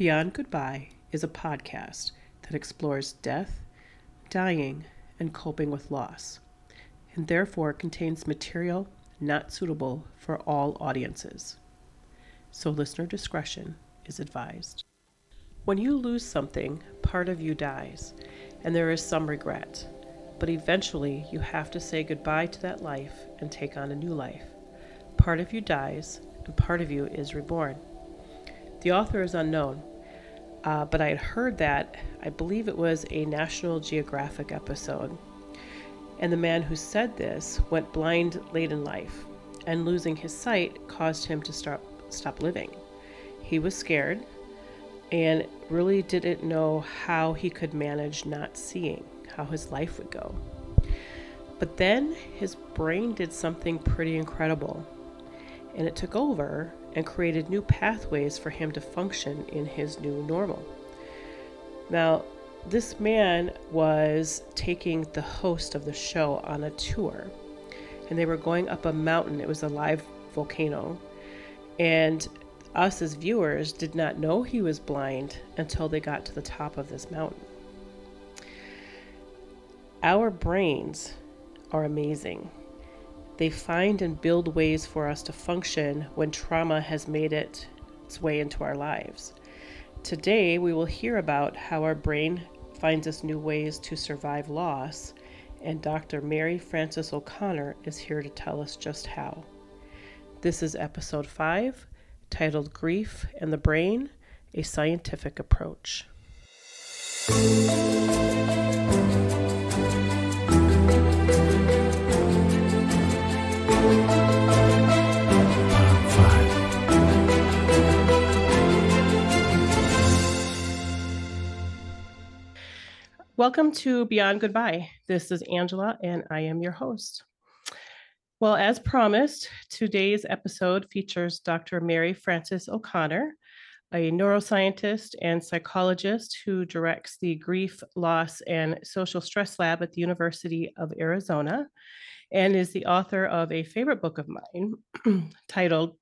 Beyond Goodbye is a podcast that explores death, dying, and coping with loss, and therefore contains material not suitable for all audiences. So, listener discretion is advised. When you lose something, part of you dies, and there is some regret. But eventually, you have to say goodbye to that life and take on a new life. Part of you dies, and part of you is reborn. The author is unknown, uh, but I had heard that, I believe it was a National Geographic episode. And the man who said this went blind late in life, and losing his sight caused him to stop, stop living. He was scared and really didn't know how he could manage not seeing, how his life would go. But then his brain did something pretty incredible, and it took over and created new pathways for him to function in his new normal. Now, this man was taking the host of the show on a tour, and they were going up a mountain. It was a live volcano, and us as viewers did not know he was blind until they got to the top of this mountain. Our brains are amazing. They find and build ways for us to function when trauma has made it its way into our lives. Today, we will hear about how our brain finds us new ways to survive loss, and Dr. Mary Frances O'Connor is here to tell us just how. This is episode 5 titled Grief and the Brain A Scientific Approach. Welcome to Beyond Goodbye. This is Angela, and I am your host. Well, as promised, today's episode features Dr. Mary Frances O'Connor, a neuroscientist and psychologist who directs the Grief, Loss, and Social Stress Lab at the University of Arizona and is the author of a favorite book of mine titled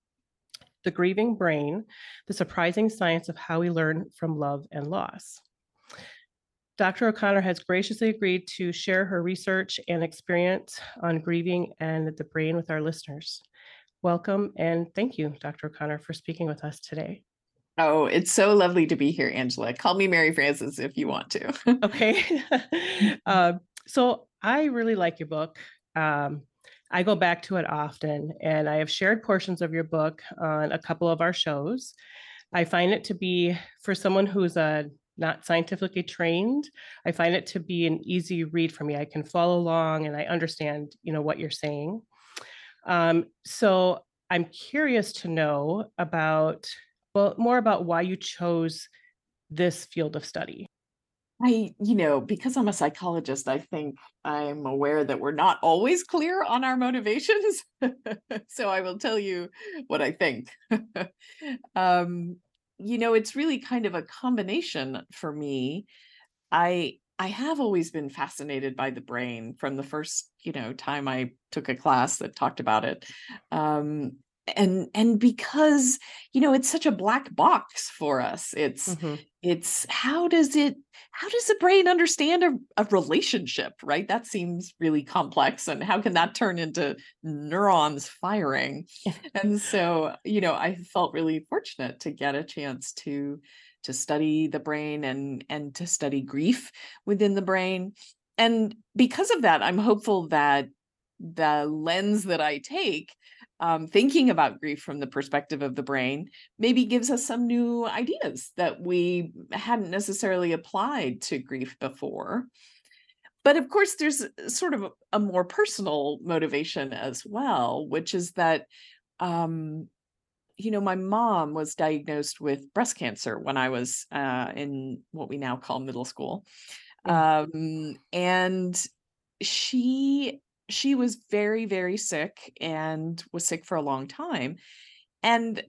The Grieving Brain The Surprising Science of How We Learn from Love and Loss. Dr. O'Connor has graciously agreed to share her research and experience on grieving and the brain with our listeners. Welcome and thank you, Dr. O'Connor, for speaking with us today. Oh, it's so lovely to be here, Angela. Call me Mary Frances if you want to. okay. uh, so I really like your book. Um, I go back to it often, and I have shared portions of your book on a couple of our shows. I find it to be for someone who's a not scientifically trained i find it to be an easy read for me i can follow along and i understand you know what you're saying um, so i'm curious to know about well more about why you chose this field of study I, you know, because I'm a psychologist, I think I'm aware that we're not always clear on our motivations. so I will tell you what I think. um, you know, it's really kind of a combination for me. I I have always been fascinated by the brain from the first, you know, time I took a class that talked about it. Um, and and because you know it's such a black box for us it's mm-hmm. It's how does it how does the brain understand a, a relationship right? That seems really complex and how can that turn into neurons firing? And so you know i felt really fortunate to get a chance to to study the brain and and to study grief within the brain. And because of that i'm hopeful that the lens that i take um, thinking about grief from the perspective of the brain maybe gives us some new ideas that we hadn't necessarily applied to grief before. But of course, there's sort of a, more personal motivation as well, which is that, um, you know, my mom was diagnosed with breast cancer when I was uh, in what we now call middle school. Um, and she she was very very sick and was sick for a long time and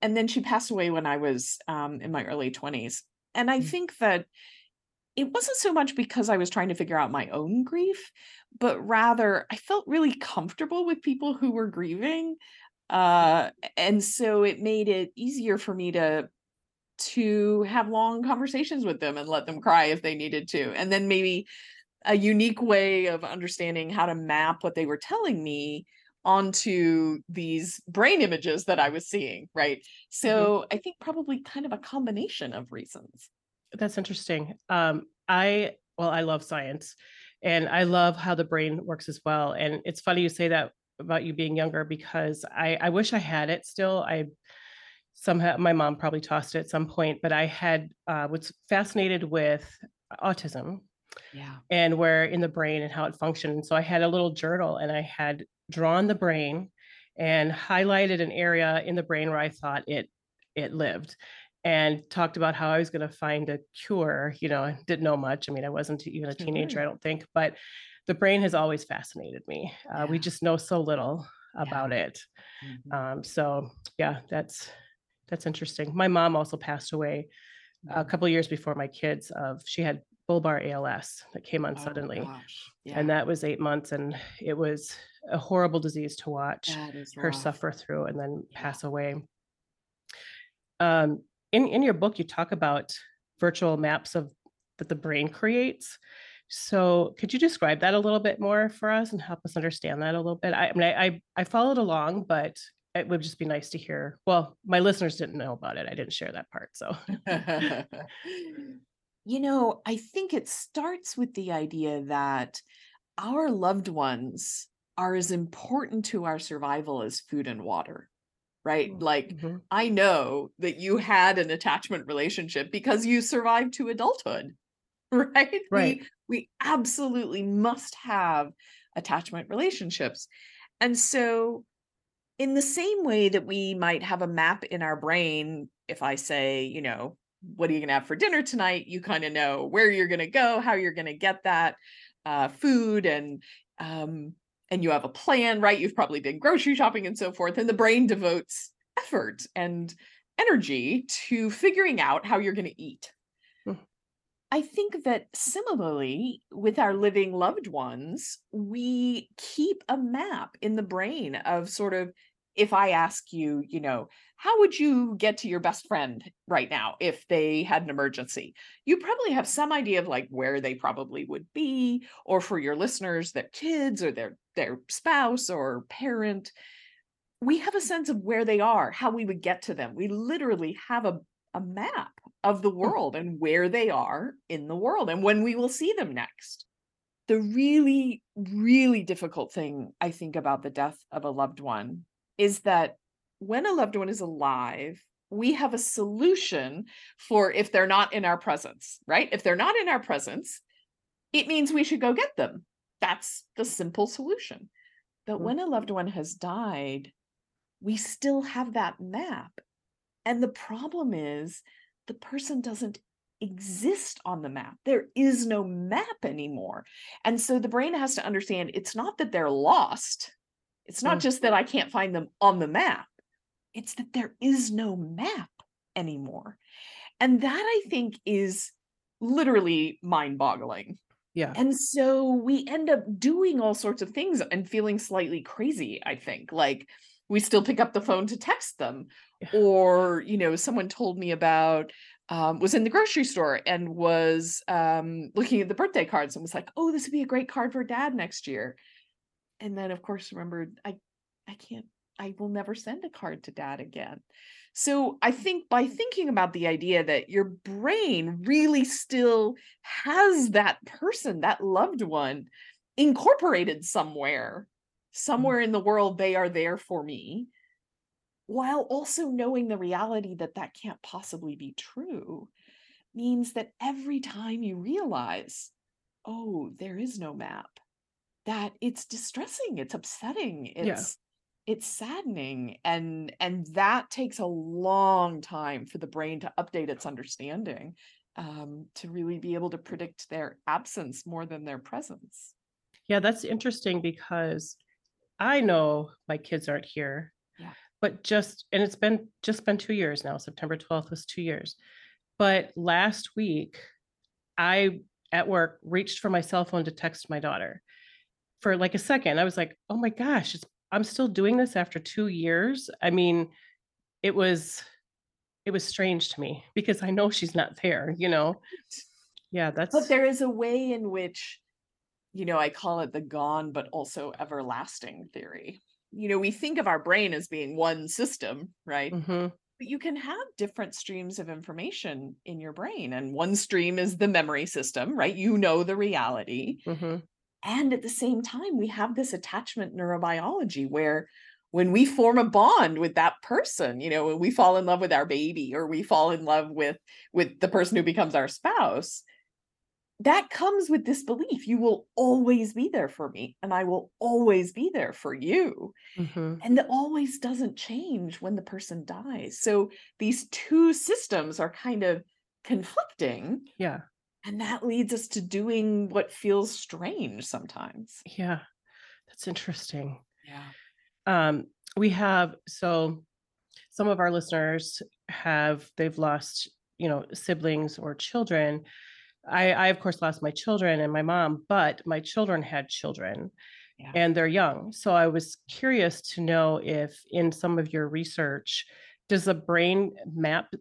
and then she passed away when i was um, in my early 20s and i mm-hmm. think that it wasn't so much because i was trying to figure out my own grief but rather i felt really comfortable with people who were grieving uh, and so it made it easier for me to to have long conversations with them and let them cry if they needed to. And then maybe a unique way of understanding how to map what they were telling me onto these brain images that I was seeing, right? Mm-hmm. So I think probably kind of a combination of reasons. That's interesting. Um, I well, I love science, and I love how the brain works as well. And it's funny you say that about you being younger because I I wish I had it still. I somehow my mom probably tossed it at some point, but I had uh, was fascinated with autism Yeah. and where in the brain and how it functioned. So I had a little journal and I had drawn the brain and highlighted an area in the brain where I thought it it lived and talked about how I was going to find a cure. You know, I didn't know much. I mean, I wasn't even a teenager, I don't think, but the brain has always fascinated me. Uh, We just know so little about it. Mhm. Um, so yeah, that's that's interesting. My mom also passed away a Mhm. couple years before my kids of she had bulbar ALS that came on Oh, suddenly gosh. and that was eight months and it was a horrible disease to watch her rough. suffer through and then Yeah. pass away um, in in your book you talk about virtual maps of that the brain creates so could you describe that a little bit more for us and help us understand that a little bit i, I mean I, I i followed along but it would just be nice to hear well my listeners didn't know about it i didn't share that part so you know, I think it starts with the idea that our loved ones are as important to our survival as food and water, right? Mm, Like, Mhm. I know that you had an attachment relationship because you survived to adulthood, right? Right. We, we absolutely must have attachment relationships. And so, in the same way that we might have a map in our brain, if I say, you know, what are you going to have for dinner tonight? You kind of know where you're going to go, how you're going to get that uh, food, and um, and you have a plan, right? You've probably been grocery shopping and so forth, and the brain devotes effort and energy to figuring out how you're going to eat. Mm. I think that similarly with our living loved ones, we keep a map in the brain of sort of if I ask you, you know, how would you get to your best friend right now if they had an emergency? You probably have some idea of like where they probably would be, or for your listeners, their kids or their their spouse or parent. We have a mm. sense of where they are, how we would get to them. We literally have a, a map of the mm. world and where they are in the world and when we will see them next. The really, really difficult thing I think about the death of a loved one is that when a loved one is alive, we have a solution for if they're not in our presence, right? If they're not in our presence, it means we should go get them. That's the simple solution. But Mm. when a loved one has died, we still have that map. And the problem is the person doesn't exist on the map. There is no map anymore. And so the brain has to understand it's not that they're lost. It's not just that I can't find them on the map. It's that there is no map anymore. And that I think is literally mind boggling. yeah And so we end up doing all sorts of things and feeling slightly crazy, I think. Like we still pick up the phone to text them. Yeah. Or, you know, someone told me about um, was in the grocery store and was um, looking at the birthday cards and was like, oh, this would be a great card for dad next year. And then of course remembered I I can't I will never send a card to dad again. So I think by mm-hmm. thinking about the idea that your brain really still has that person, that loved one incorporated somewhere, somewhere mm-hmm. in the world, they are there for me, while also knowing the reality that that can't possibly be true, means that every time you realize, oh, there is no map, that it's distressing, it's upsetting, Yeah. it's it's saddening and and that takes a long time for the brain to update its understanding um, to really be able to predict their absence more than their presence Yeah, that's interesting because I know my kids aren't here. Yeah. But just and it's been just been 2 years now. September 12th was 2 years. But last week I at work reached for my cell phone to text my daughter. For like a second, I was like, "Oh my gosh, it's, I'm still doing this after 2 years." I mean, it was it was strange to me because I know she's not there, you know. Yeah, that's But there is a way in which, you know, I call it the gone but also everlasting theory. You know, we think of our brain as being one system, right? hmm But you can have different streams of information in your brain. And one stream is the memory system, right? You know the reality. hmm And at the same time, we have this attachment neurobiology where when we form a bond with that person, you know, when we fall in love with our baby or we fall in love with with the person who becomes our spouse, that comes with this belief you will always be there for me and I will always be there for you. hmm And that always doesn't change when the person dies. So these two systems are kind of conflicting. Yeah. And that leads us to doing what feels strange sometimes. Yeah. That's interesting. Yeah. Um, we have so some of our listeners have they've lost, you know, siblings or children. I, I of course lost my children and my mom, but my children had children Yeah. and they're young. So I was curious to know if in some of your research, does the brain map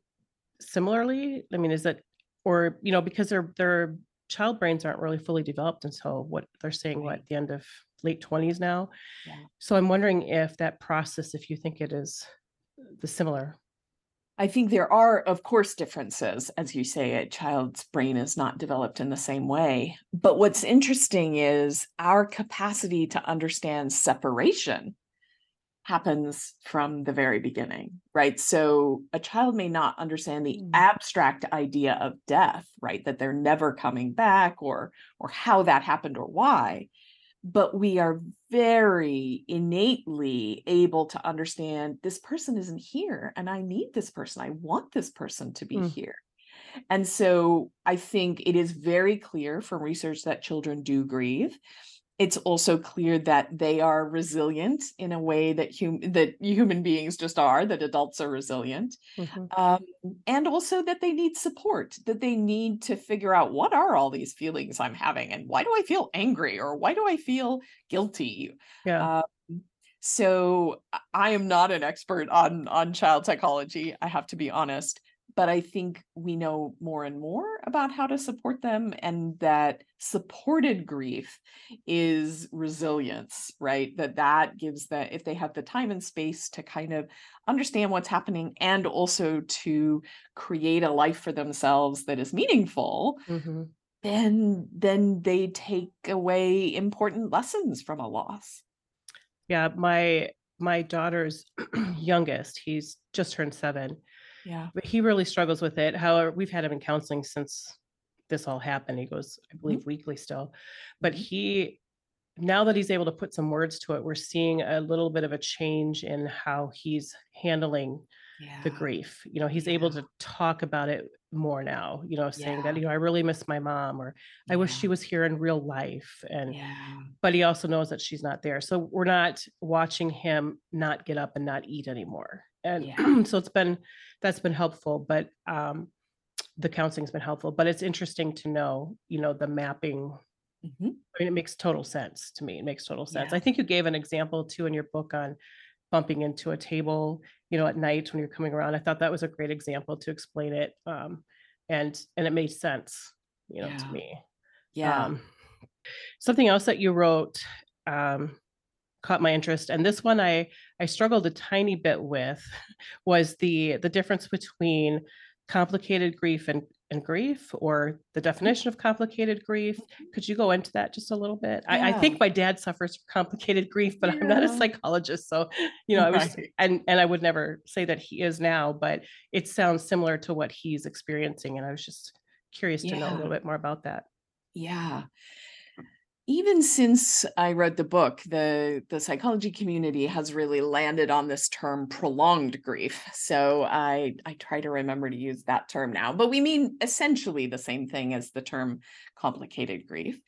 similarly? I mean, is it or you know, because their their child brains aren't really fully developed until what they're saying, what Right. the end of late 20s now. Yeah. So I'm wondering if that process, if you think it is uh, the similar. I think there are, of course, differences. As you say, a child's brain is not developed in the same way. But what's interesting is our capacity to understand separation happens from the very beginning, right? So a child may not understand the Mm. abstract idea of death, right? That they're never coming back or or how that happened or why. But we are very innately able to understand this person isn't here and I need this person. I want this person to be Mm. here. And so I think it is very clear from research that children do grieve. It's also clear that they are resilient in a way that hum- that human beings just are, that adults are resilient. Mhm. Um, and also that they need support, that they need to figure out what are all these feelings I'm having and why do I feel angry or why do I feel guilty? Yeah. Um, so I- I am not an expert on on child psychology, I have to be honest, but I think we know more and more about how to support them and that supported grief is resilience, right? That that gives that if they have the time and space to kind of understand what's happening and also to create a life for themselves that is meaningful, Mhm. then then they take away important lessons from a loss. Yeah. My my daughter's youngest, he's just turned seven, Yeah. but he really struggles with it. However, we've had him in counseling since this all happened. He goes, I mm-hmm. believe, weekly still. But he now that he's able to put some words to it, we're seeing a little bit of a change in how he's handling Yeah. the grief. You know, he's able to talk about it more now, you know, saying that, you know, I really miss my mom or I wish she was here in real life. And Yeah. but he also knows that she's not there. So we're not watching him not get up and not eat anymore. And Yeah. so it's been that's been helpful, but um the counseling's been helpful. But it's interesting to know, you know, the mapping. Mhm. I mean, it makes total sense to me. It makes total sense. Yeah. I think you gave an example too in your book on bumping into a table, you know, at night when you're coming around. I thought that was a great example to explain it. Um, and and it made sense, you know, to me. Yeah. Um, something else that you wrote um, caught my interest, and this one I I struggled a tiny bit with was the the difference between complicated grief and and grief, or the mm. definition of complicated grief. Mm-hmm. Could you go into that just a little bit? I, I think my dad suffers from complicated grief, but I'm not a psychologist, so you know I was and and I would never say that he is now, but it sounds similar to what he's experiencing, and I was just curious to know a little bit more about that. Yeah. Even since I wrote the book, the the psychology community has really landed on this term prolonged grief. So I I try to remember to use that term now, but we mean essentially the same thing as the term complicated grief.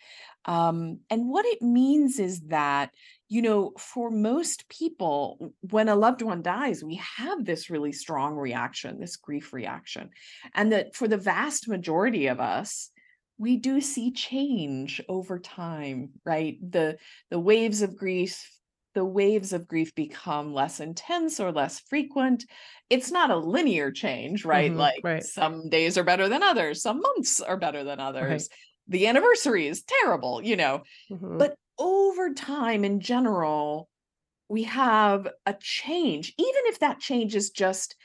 Um, and what it means is that, you know, for most people, when a loved one dies, we have this really strong reaction, this grief reaction. And that for the vast majority of us, we do see change over time right the the waves of grief the waves of grief become less intense or less frequent. It's not a linear change, right? Mhm, Like right. some days are better than others, some months are better than Right. others. The anniversary is terrible, you know. Mhm. But over time, in general, we have a change, even if that change is just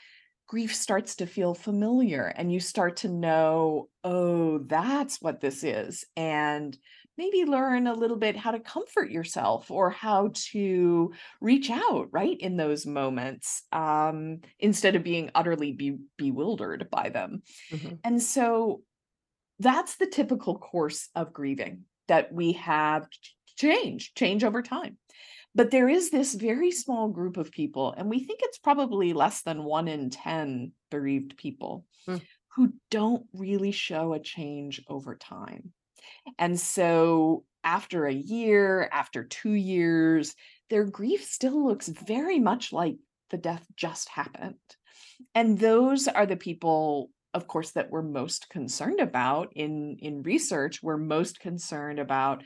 grief starts to feel familiar and you start to know, oh, that's what this is. And maybe learn a little bit how to comfort yourself or how to reach out, right, in those moments um, instead of being utterly be- bewildered by them. Mhm. And so that's the typical course of grieving that we have change, change over time. But there is this very small group of people, and we think it's probably less than one in 10 bereaved people Mm. who don't really show a change over time. And so after a year, after two years, their grief still looks very much like the death just happened. And those are the people, of course, that we're most concerned about in, in research. We're most concerned about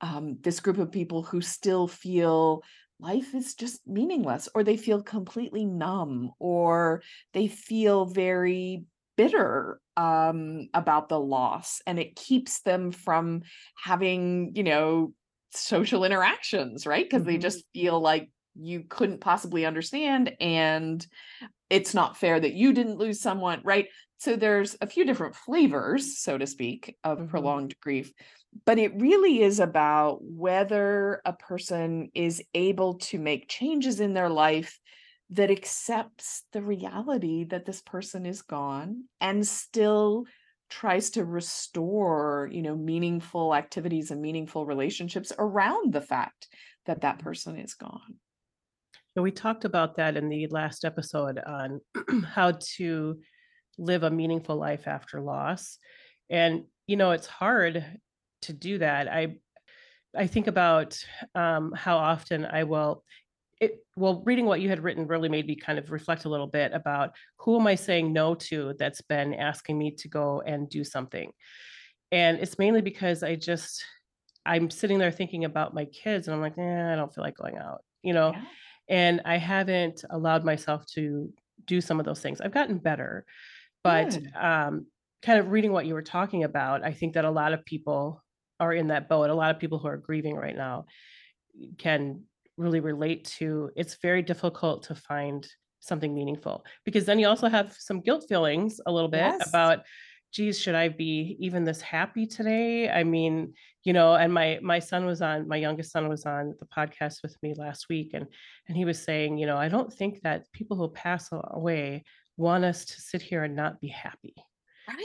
um, this group of people who still feel life is just meaningless, or they feel completely numb, or they feel very bitter um, about the loss, and it keeps them from having, you know, social interactions, right? Because they Mhm. just feel like you couldn't possibly understand, and it's not fair that you didn't lose someone, right? So there's a few different flavors, so to speak, of Mhm. prolonged grief but it really is about whether a person is able to make changes in their life that accepts the reality that this person is gone and still tries to restore you know meaningful activities and meaningful relationships around the fact that that mm-hmm. person is gone Yeah, we talked about that in the last episode on how to live a meaningful life after loss. And you know, it's hard to do that. I I think about um, how often I will. It, well, reading what you had written really made me kind of reflect a little bit about who am I saying no to that's been asking me to go and do something. And it's mainly because I just I'm sitting there thinking about my kids and I'm like, eh, I don't feel like going out, you know, yeah and I haven't allowed myself to do some of those things. I've gotten better, but um, kind of reading what you were talking about, I think that a lot of people are in that boat. A lot of people who are grieving right now can really relate to it's very difficult to find something meaningful because then you also have some guilt feelings a little bit yes about geez should i be even this happy today i mean you know and my my son was on my youngest son was on the podcast with me last week and and he was saying you know i don't think that people who pass away want us to sit here and not be happy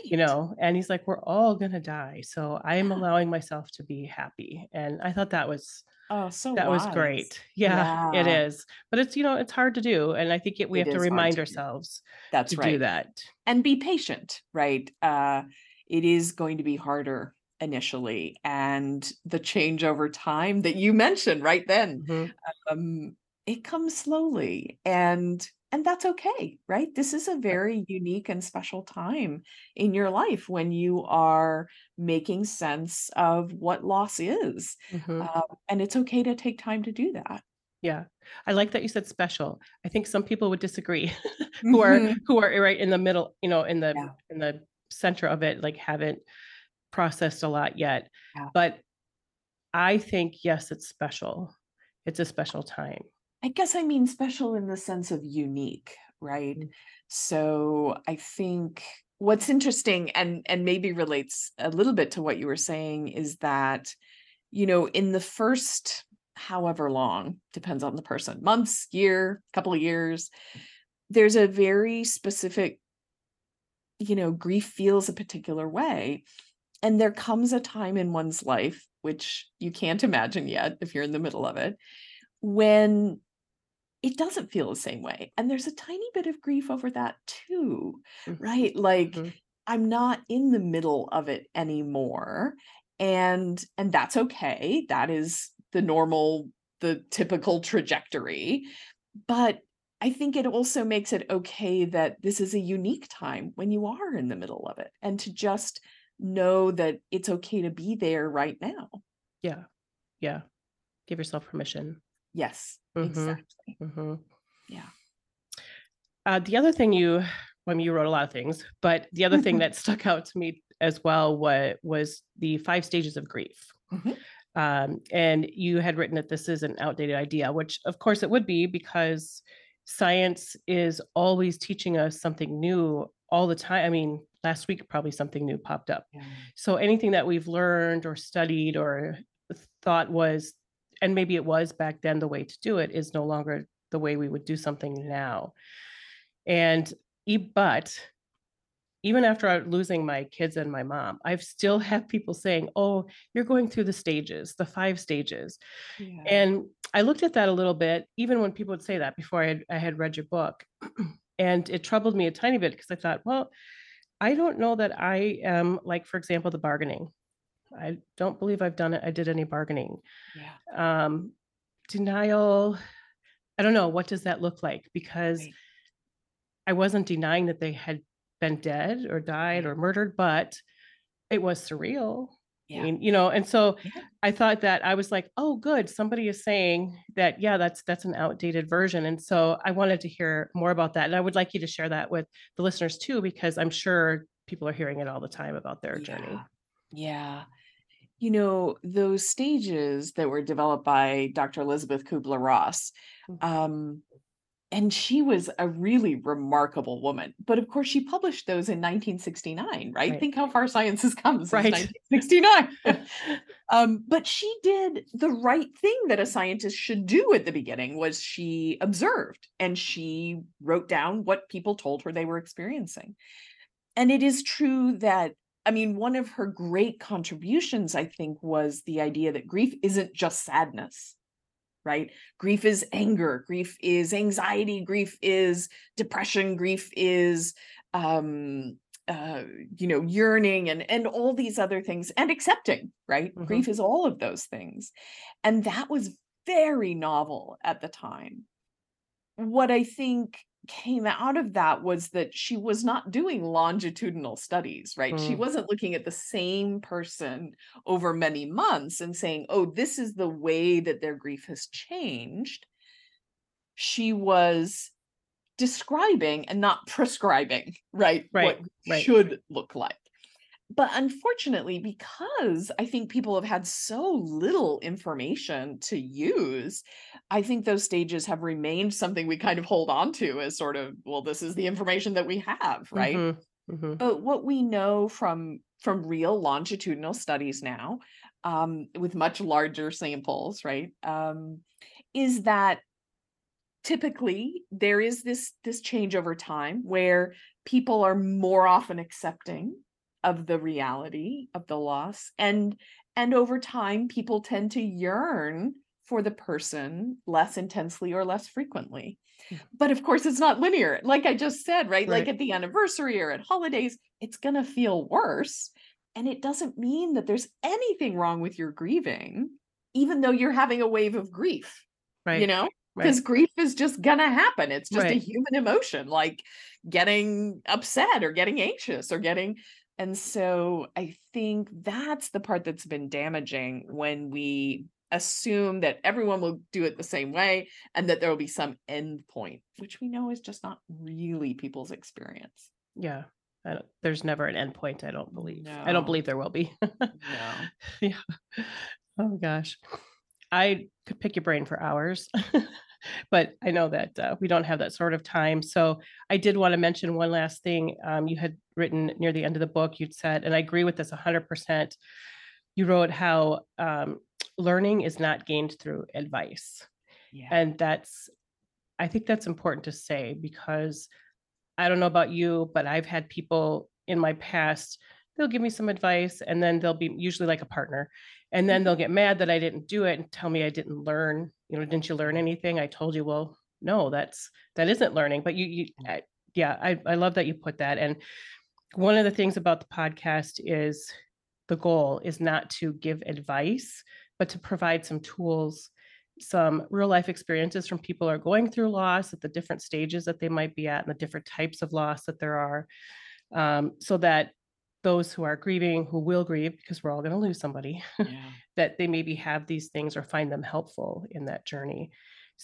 you right know and he's like we're all going to die so i am yeah allowing myself to be happy and i thought that was oh so that was wise. great. Yeah it yeah. is but it's you know it's hard to do and i think it, we it have to is hard remind to do. ourselves that's to do right. that. And be patient, right? Uh, it is going to be harder initially, and the change over time that you mentioned right then, Mhm. um, it comes slowly, and and that's okay, right? This is a very unique and special time in your life when you are making sense of what loss is, Mhm. um, and it's okay to take time to do that. yeah i like that you said special i think some people would disagree who are Mhm. who are right in the middle you know in the Yeah, in the center of it like haven't processed a lot yet yeah. but i think yes it's special it's a special time I guess I mean special in the sense of unique, right? Mm. So I think what's interesting and and maybe relates a little bit to what you were saying is that you know in the first however long depends on the person months year couple of years there's a very specific you know grief feels a particular way and there comes a time in one's life which you can't imagine yet if you're in the middle of it when it doesn't feel the same way. And there's a tiny bit of grief over that too, Mm. right? Like Mhm. I'm not in the middle of it anymore. And and that's okay. That is the normal, the typical trajectory. But I think it also makes it okay that this is a unique time when you are in the middle of it and to just know that it's okay to be there right now. yeah yeah give yourself permission Yes, Mhm. exactly. Mhm. Yeah. Uh, the other thing you, I mean, you wrote a lot of things, but the other thing that stuck out to me as well was, was the five stages of grief. Mhm. Um, and you had written that this is an outdated idea, which of course it would be because science is always teaching us something new all the time. I mean, last week probably something new popped up. Yeah. So anything that we've learned or studied or thought was, and maybe it was back then the way to do it, is no longer the way we would do something now. And but even after losing my kids and my mom, I've still have people saying, "Oh, you're going through the stages, the five stages." Yeah. And I looked at that a little bit, even when people would say that before I had, I had read your book. and it troubled me a tiny bit because I thought, well, I don't know that I am like, for example, the bargaining. I don't believe I've done it. I did any bargaining. yeah. Um, denial. I don't know. What does that look like? Because Right. I wasn't denying that they had been dead or died or murdered, but it was surreal. I Yeah. mean, you know, and so Yeah. I thought that I was like, oh, good. Somebody is saying that, yeah, that's that's an outdated version. And so I wanted to hear more about that. And I would like you to share that with the listeners too, because I'm sure people are hearing it all the time about their journey. Yeah. You know, those stages that were developed by Dr. Elisabeth Kubler Ross, Mhm. um, and she was a really remarkable woman. But of course, she published those in 1969, right? Right. Think how far science has come since Right. 1969. um, but she did the right thing that a scientist should do at the beginning was she observed and she wrote down what people told her they were experiencing and it is true that i mean one of her great contributions i think was the idea that grief isn't just sadness right? Grief is anger grief is anxiety grief is depression grief is um uh you know yearning and and all these other things and accepting right? Mhm. grief is all of those things. And that was very novel at the time. What i think came out of that was that she was not doing longitudinal studies right she Mm. wasn't looking at the same person over many months and saying oh this is the way that their grief has changed she was describing and not prescribing right, Right, what right. should look like but unfortunately because i think people have had so little information to use i think those stages have remained something we kind of hold on to as sort of well this is the information that we have right Mhm, mhm. but what we know from from real longitudinal studies now um, with much larger samples right um, is that typically there is this this change over time where people are more often accepting of the reality of the loss and and over time people tend to yearn for the person less intensely or less frequently Mhm. but of course it's not linear like i just said right, like at the anniversary or at holidays it's going to feel worse and it doesn't mean that there's anything wrong with your grieving even though you're having a wave of grief Right. you know right. because grief is just gonna happen it's just a human emotion like getting upset or getting anxious or getting and so i think that's the part that's been damaging when we assume that everyone will do it the same way and that there will be some end point which we know is just not really people's experience Yeah. I don't, there's never an end point, I don't believe. No. I don't believe there will be. no yeah. Oh gosh. I could pick your brain for hours, but I know that uh, we don't have that sort of time. So I did want to mention one last thing. Um, you had written near the end of the book, you'd said, and I agree with this 100%. You wrote how um, learning is not gained through advice. yeah And that's, I think that's important to say because I don't know about you, but I've had people in my past, they'll give me some advice and then they'll be usually like a partner. And then they'll get mad that I didn't do it and tell me I didn't learn. You know, didn't you learn anything? I told you, well, no, that's that isn't learning. But you, you I, yeah, I, I love that you put that. And one of the things about the podcast is the goal is not to give advice, but to provide some tools some real life experiences from people who are going through loss at the different stages that they might be at and the different types of loss that there are um, so that those who are grieving, who will grieve, because we're all going to lose somebody, Yeah. that they maybe have these things or find them helpful in that journey.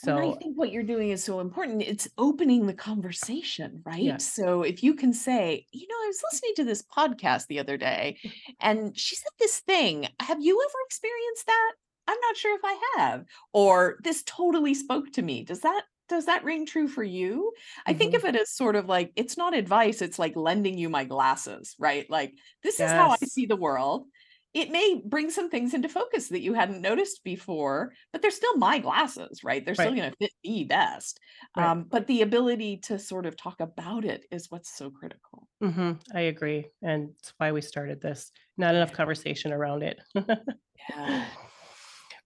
And I So, think what you're doing is so important. It's opening the conversation, right? So if you can say, you know, I was listening to this podcast the other day and she said this thing. Have you ever experienced that? I'm not sure if I have. Or this totally spoke to me. Does that does that ring true for you? I think hmm of it as sort of like it's not advice, it's like lending you my glasses, right? Like this is how I see the world. It may bring some things into focus that you hadn't noticed before, but they're still my glasses, right? They're still going to fit me best. right. Um, but the ability to sort of talk about it is what's so critical. hmm I agree. And it's why we started this. Not enough conversation around it. Yeah.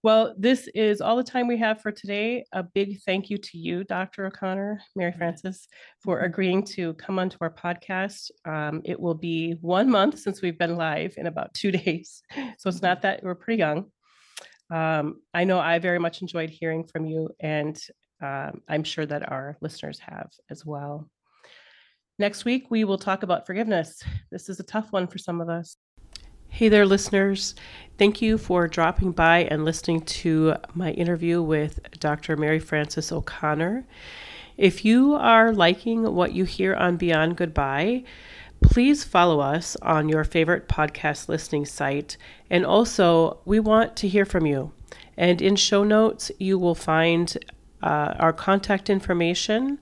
Well, this is all the time we have for today. A big thank you to you, Dr. O'Connor, Mary Yeah. Frances, for Mhm. agreeing to come onto our podcast. Um, it will be one month since we've been live in about two days. So it's not that we're pretty young. Um, I know I very much enjoyed hearing from you, and um, I'm sure that our listeners have as well. Next week, we will talk about forgiveness. This is a tough one for some of us. Hey there, listeners. Thank you for dropping by and listening to my interview with Dr. Mary Frances O'Connor. If you are liking what you hear on Beyond Goodbye, please follow us on your favorite podcast listening site. And also, we want to hear from you. And in show notes, you will find uh, our contact information.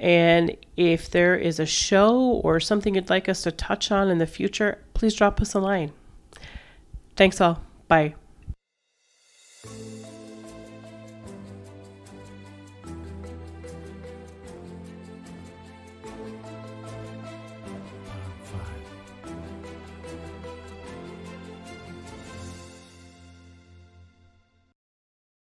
And if there is a show or something you'd like us to touch on in the future, please drop us a line. Thanks all. Bye.